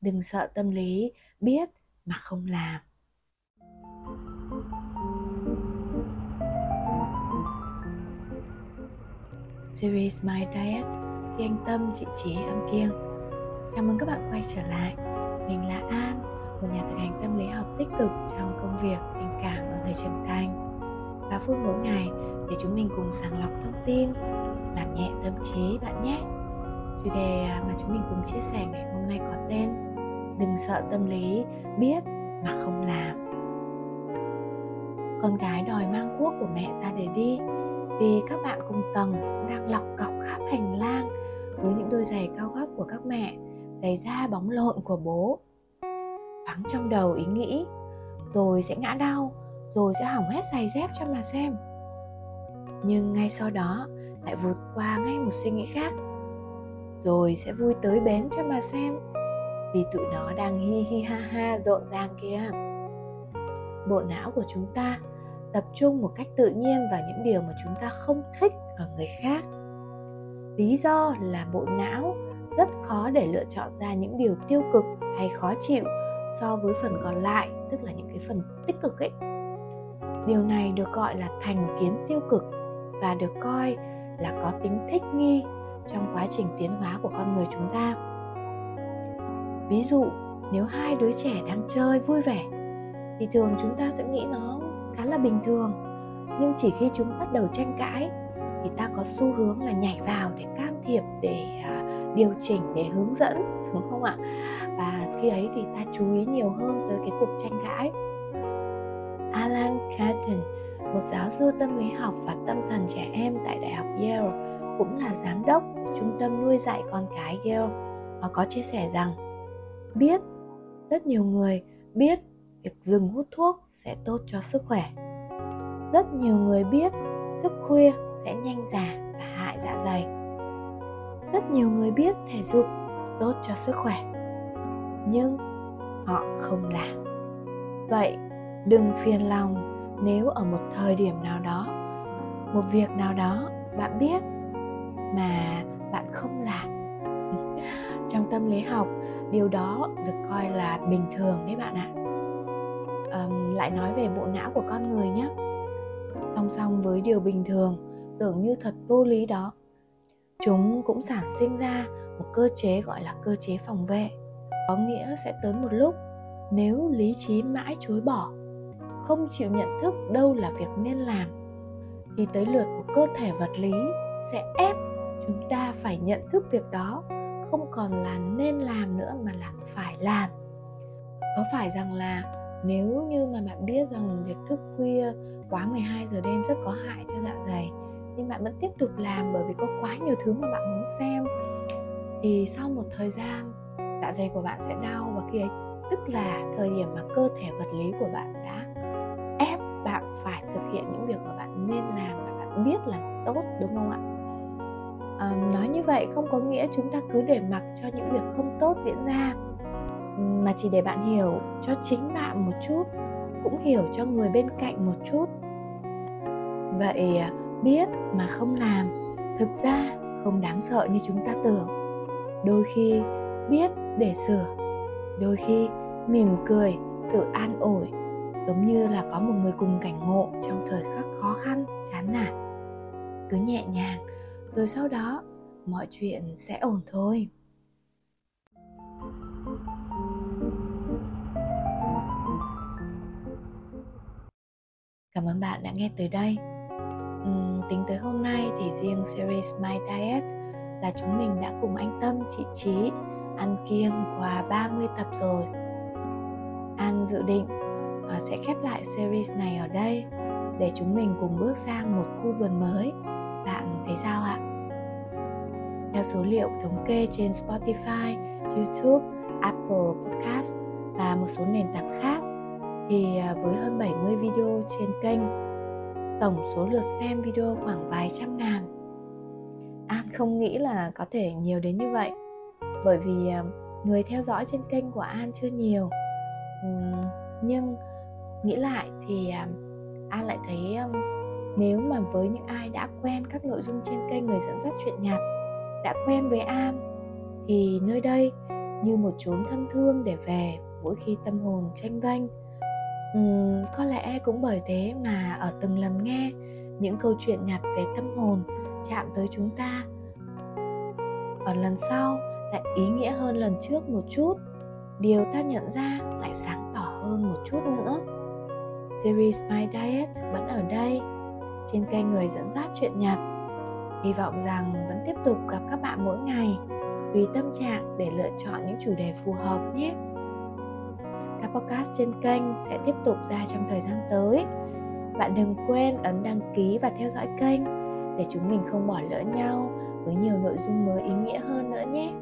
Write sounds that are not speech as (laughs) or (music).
đừng sợ tâm lý biết mà không làm series My Diet khi anh Tâm, chị Trí, ăn kiêng. Chào mừng các bạn quay trở lại. Mình là An, một nhà thực hành tâm lý học tích cực trong công việc, tình cảm và người trưởng thành. Và phút mỗi ngày để chúng mình cùng sàng lọc thông tin, làm nhẹ tâm trí bạn nhé. Chủ đề mà chúng mình cùng chia sẻ ngày hôm nay có tên Đừng sợ tâm lý, biết mà không làm. Con gái đòi mang cuốc của mẹ ra để đi vì các bạn cùng tầng đang lọc cọc khắp hành lang với những đôi giày cao gót của các mẹ, giày da bóng lộn của bố. Vắng trong đầu ý nghĩ, rồi sẽ ngã đau, rồi sẽ hỏng hết giày dép cho mà xem. Nhưng ngay sau đó lại vụt qua ngay một suy nghĩ khác, rồi sẽ vui tới bến cho mà xem, vì tụi nó đang hi hi ha ha rộn ràng kia. Bộ não của chúng ta tập trung một cách tự nhiên vào những điều mà chúng ta không thích ở người khác. Lý do là bộ não rất khó để lựa chọn ra những điều tiêu cực hay khó chịu so với phần còn lại, tức là những cái phần tích cực ấy. Điều này được gọi là thành kiến tiêu cực và được coi là có tính thích nghi trong quá trình tiến hóa của con người chúng ta ví dụ, nếu hai đứa trẻ đang chơi vui vẻ, thì thường chúng ta sẽ nghĩ nó khá là bình thường. Nhưng chỉ khi chúng bắt đầu tranh cãi, thì ta có xu hướng là nhảy vào để can thiệp, để à, điều chỉnh, để hướng dẫn, (laughs) đúng không ạ? Và khi ấy thì ta chú ý nhiều hơn tới cái cuộc tranh cãi. Alan Catton một giáo sư tâm lý học và tâm thần trẻ em tại Đại học Yale, cũng là giám đốc của trung tâm nuôi dạy con cái Yale, và có chia sẻ rằng biết, rất nhiều người biết việc dừng hút thuốc sẽ tốt cho sức khỏe. Rất nhiều người biết thức khuya sẽ nhanh già và hại dạ dày. Rất nhiều người biết thể dục tốt cho sức khỏe, nhưng họ không làm. Vậy đừng phiền lòng nếu ở một thời điểm nào đó, một việc nào đó bạn biết mà bạn không làm. (laughs) Trong tâm lý học điều đó được coi là bình thường đấy bạn ạ. Um, lại nói về bộ não của con người nhé song song với điều bình thường tưởng như thật vô lý đó. Chúng cũng sản sinh ra một cơ chế gọi là cơ chế phòng vệ. Có nghĩa sẽ tới một lúc nếu lý trí mãi chối bỏ không chịu nhận thức đâu là việc nên làm thì tới lượt của cơ thể vật lý sẽ ép chúng ta phải nhận thức việc đó không còn là nên làm nữa mà là phải làm. Có phải rằng là nếu như mà bạn biết rằng việc thức khuya quá 12 giờ đêm rất có hại cho dạ dày, nhưng bạn vẫn tiếp tục làm bởi vì có quá nhiều thứ mà bạn muốn xem, thì sau một thời gian dạ dày của bạn sẽ đau và khi ấy, tức là thời điểm mà cơ thể vật lý của bạn đã ép bạn phải thực hiện những việc mà bạn nên làm và bạn biết là tốt, đúng không ạ? À, nói như vậy không có nghĩa chúng ta cứ để mặc cho những việc không tốt diễn ra mà chỉ để bạn hiểu cho chính bạn một chút cũng hiểu cho người bên cạnh một chút. Vậy à, biết mà không làm thực ra không đáng sợ như chúng ta tưởng. Đôi khi biết để sửa đôi khi mỉm cười tự an ủi giống như là có một người cùng cảnh ngộ trong thời khắc khó khăn chán nản. Cứ nhẹ nhàng rồi sau đó mọi chuyện sẽ ổn thôi Cảm ơn bạn đã nghe tới đây. Uhm, tính tới hôm nay thì riêng series My Diet là chúng mình đã cùng anh Tâm, chị Trí ăn kiêng qua 30 tập rồi. An dự định ờ, sẽ khép lại series này ở đây để chúng mình cùng bước sang một khu vườn mới. Bạn thấy sao ạ? Theo số liệu thống kê trên Spotify, YouTube, Apple Podcast và một số nền tảng khác thì à, với hơn 70 video trên kênh tổng số lượt xem video khoảng vài trăm ngàn. An không nghĩ là có thể nhiều đến như vậy bởi vì à, người theo dõi trên kênh của An chưa nhiều. Nhưng nghĩ lại thì An lại thấy nếu mà với những ai đã quen các nội dung trên kênh người dẫn dắt chuyện nhạc đã quen với An thì nơi đây như một chốn thân thương để về mỗi khi tâm hồn tranh vênh uhm, có lẽ cũng bởi thế mà ở từng lần nghe những câu chuyện nhặt về tâm hồn chạm tới chúng ta. Ở lần sau lại ý nghĩa hơn lần trước một chút điều ta nhận ra lại sáng tỏ hơn một chút nữa. Series my diet vẫn ở đây trên kênh người dẫn dắt chuyện nhặt hy vọng rằng vẫn tiếp tục gặp các bạn mỗi ngày. Tùy tâm trạng để lựa chọn những chủ đề phù hợp nhé. Các podcast trên kênh sẽ tiếp tục ra trong thời gian tới. Bạn đừng quên ấn đăng ký và theo dõi kênh để chúng mình không bỏ lỡ nhau với nhiều nội dung mới ý nghĩa hơn nữa nhé.